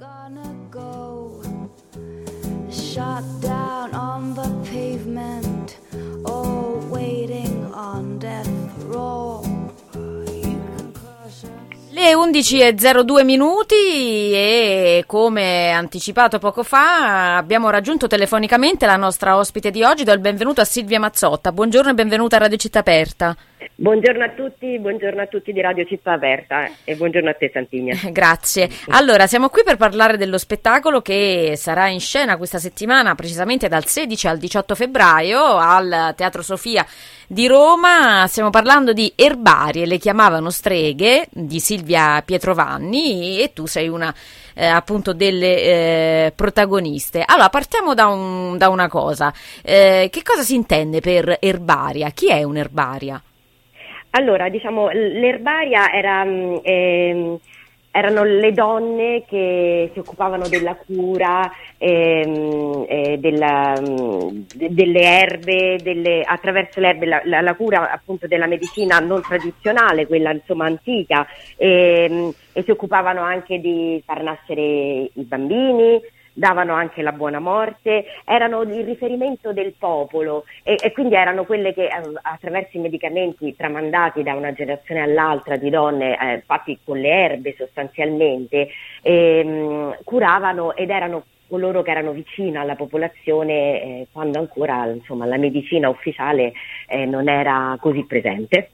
Gonna go shot down on the pavement or waiting on death row. Le 11.02 minuti e come anticipato poco fa abbiamo raggiunto telefonicamente la nostra ospite di oggi. Do il benvenuto a Silvia Mazzotta. Buongiorno e benvenuta a Radio Città Aperta. Buongiorno a tutti, buongiorno a tutti di Radio Città Aperta eh, e buongiorno a te Santigna. Grazie. Allora, siamo qui per parlare dello spettacolo che sarà in scena questa settimana, precisamente dal 16 al 18 febbraio al Teatro Sofia di Roma. Stiamo parlando di Erbarie, le chiamavano streghe, di Silvia Pietrovanni e tu sei una eh, appunto delle eh, protagoniste. Allora, partiamo da, un- da una cosa. Eh, che cosa si intende per erbaria? Chi è un'erbaria? Allora, diciamo, l'erbaria era, ehm, erano le donne che si occupavano della cura, ehm, eh, della, mm, de- delle erbe, delle- attraverso le erbe, la, la- la cura appunto della medicina non tradizionale, quella insomma antica, ehm, e si occupavano anche di far nascere i bambini, davano anche la buona morte, erano il riferimento del popolo e, e quindi erano quelle che eh, attraverso i medicamenti tramandati da una generazione all'altra di donne, eh, fatti con le erbe sostanzialmente, ehm, curavano ed erano coloro che erano vicino alla popolazione eh, quando ancora insomma, la medicina ufficiale eh, non era così presente.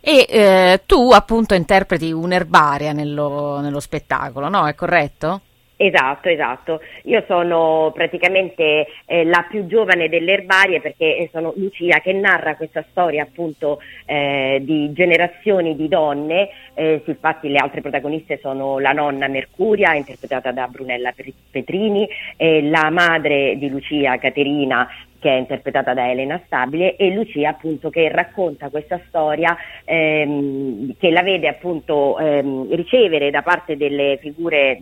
E eh, tu appunto interpreti un'erbaria nello, nello spettacolo, no? È corretto? Esatto, esatto. Io sono praticamente eh, la più giovane delle erbarie perché eh, sono Lucia che narra questa storia appunto eh, di generazioni di donne. Eh, infatti le altre protagoniste sono la nonna Mercuria, interpretata da Brunella Pe- Petrini, la madre di Lucia, Caterina, che è interpretata da Elena Stabile e Lucia appunto che racconta questa storia ehm, che la vede appunto ehm, ricevere da parte delle figure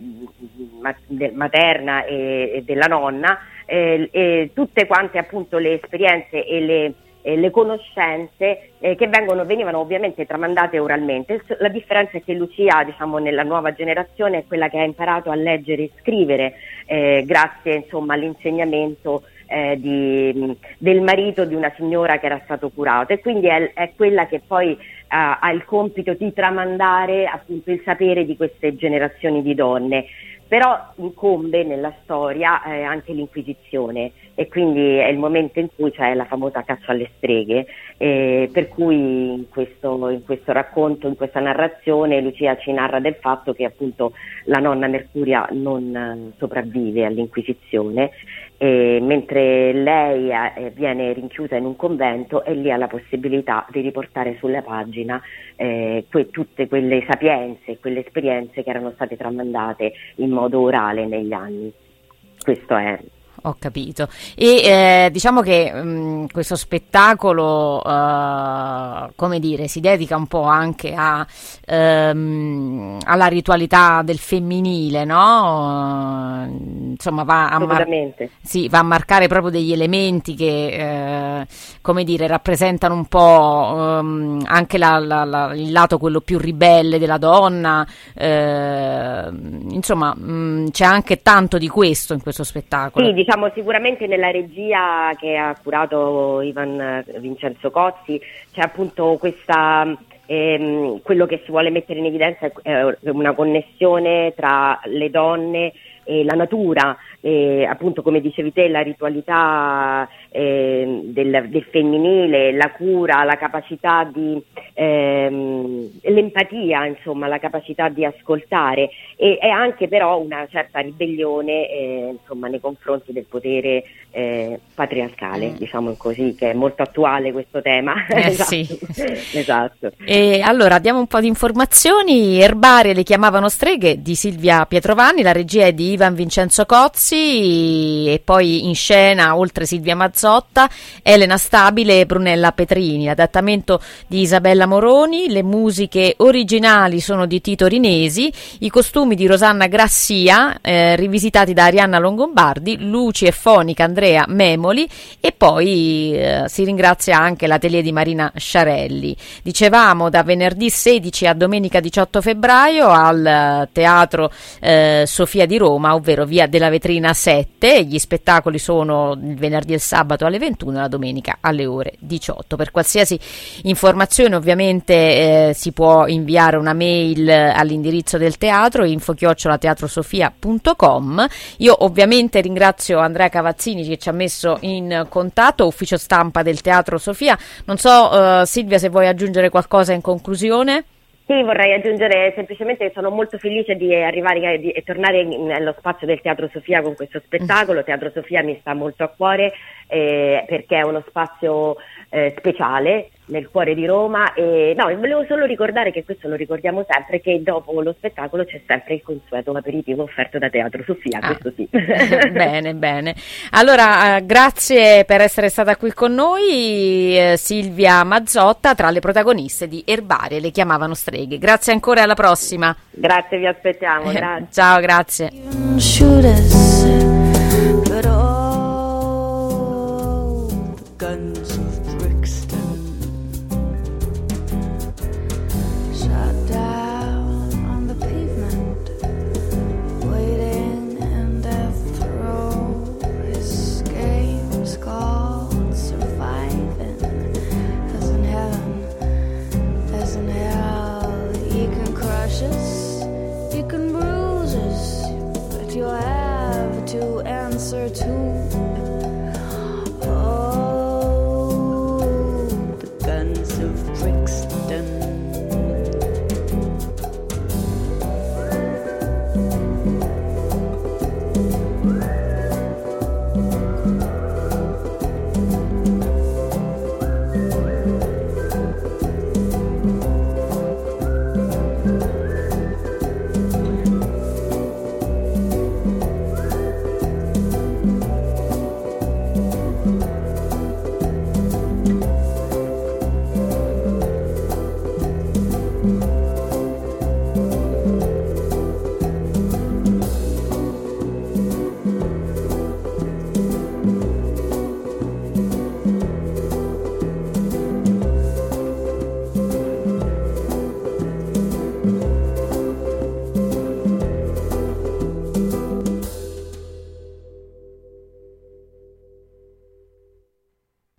materna e, e della nonna eh, e tutte quante appunto le esperienze e le e le conoscenze eh, che vengono, venivano ovviamente tramandate oralmente. La differenza è che Lucia, diciamo, nella nuova generazione è quella che ha imparato a leggere e scrivere eh, grazie insomma, all'insegnamento eh, di- del marito di una signora che era stato curato e quindi è, è quella che poi ha, ha il compito di tramandare appunto il sapere di queste generazioni di donne. Però incombe nella storia eh, anche l'Inquisizione. E quindi è il momento in cui c'è la famosa caccia alle streghe, eh, per cui in questo, in questo racconto, in questa narrazione Lucia ci narra del fatto che appunto la nonna Mercuria non eh, sopravvive all'Inquisizione e mentre lei eh, viene rinchiusa in un convento e lì ha la possibilità di riportare sulla pagina eh, que- tutte quelle sapienze, quelle esperienze che erano state tramandate in modo orale negli anni. Questo è. Ho capito. E eh, diciamo che mh, questo spettacolo, eh, come dire, si dedica un po' anche a, ehm, alla ritualità del femminile, no? Insomma, va a, mar- sì, va a marcare proprio degli elementi che, eh, come dire, rappresentano un po' ehm, anche la- la- la- il lato quello più ribelle della donna. eh, insomma, mh, c'è anche tanto di questo in questo spettacolo. Sì, diciamo sicuramente nella regia che ha curato Ivan Vincenzo Cozzi. C'è appunto questa, ehm, quello che si vuole mettere in evidenza è eh, una connessione tra le donne e la natura, e appunto come dicevi te la ritualità ehm, del, del femminile, la cura, la capacità di ehm, l'empatia, insomma, la capacità di ascoltare e, e anche però una certa ribellione eh, insomma, nei confronti del potere eh, patriarcale, Mm. diciamo così, che è molto attuale questo tema. Eh, esatto. sì. esatto. E allora diamo un po' di informazioni. Erbarie le chiamavano streghe di Silvia Pietrovanni, la regia è di Ivan Vincenzo Cozzi e poi in scena, oltre Silvia Mazzotta, Elena Stabile e Brunella Petrini. L'adattamento di Isabella Moroni, le musiche originali sono di Tito Rinesi, i costumi di Rosanna Grassia, eh, rivisitati da Arianna Longombardi, luci e fonica Andrea Memoli e poi eh, si ringrazia anche l'atelier di Marina Sciarelli. Dicevamo ricordiamo da venerdì 16 a domenica 18 febbraio al Teatro eh, Sofia di Roma, ovvero via della Vetrina 7. Gli spettacoli sono il venerdì e il sabato alle 21 e la domenica alle ore 18. Per qualsiasi informazione ovviamente eh, si può inviare una mail all'indirizzo del teatro info-teatrosofia.com. Io ovviamente ringrazio Andrea Cavazzini che ci ha messo in contatto, ufficio stampa del Teatro Sofia. Non so uh, Silvia se vuoi aggiungere qualcosa in conclusione. Sì, vorrei aggiungere semplicemente che sono molto felice di arrivare e tornare nello spazio del Teatro Sofia con questo spettacolo. Teatro Sofia mi sta molto a cuore eh, perché è uno spazio eh, speciale nel cuore di Roma e no, volevo solo ricordare che questo lo ricordiamo sempre che dopo lo spettacolo c'è sempre il consueto aperitivo offerto da Teatro Sofia, ah. questo sì. bene, bene. Allora, eh, grazie per essere stata qui con noi eh, Silvia Mazzotta tra le protagoniste di Erbarie, le chiamavano streghe. Grazie ancora alla prossima. Grazie, vi aspettiamo. Grazie. Ciao, grazie. You'll have to answer to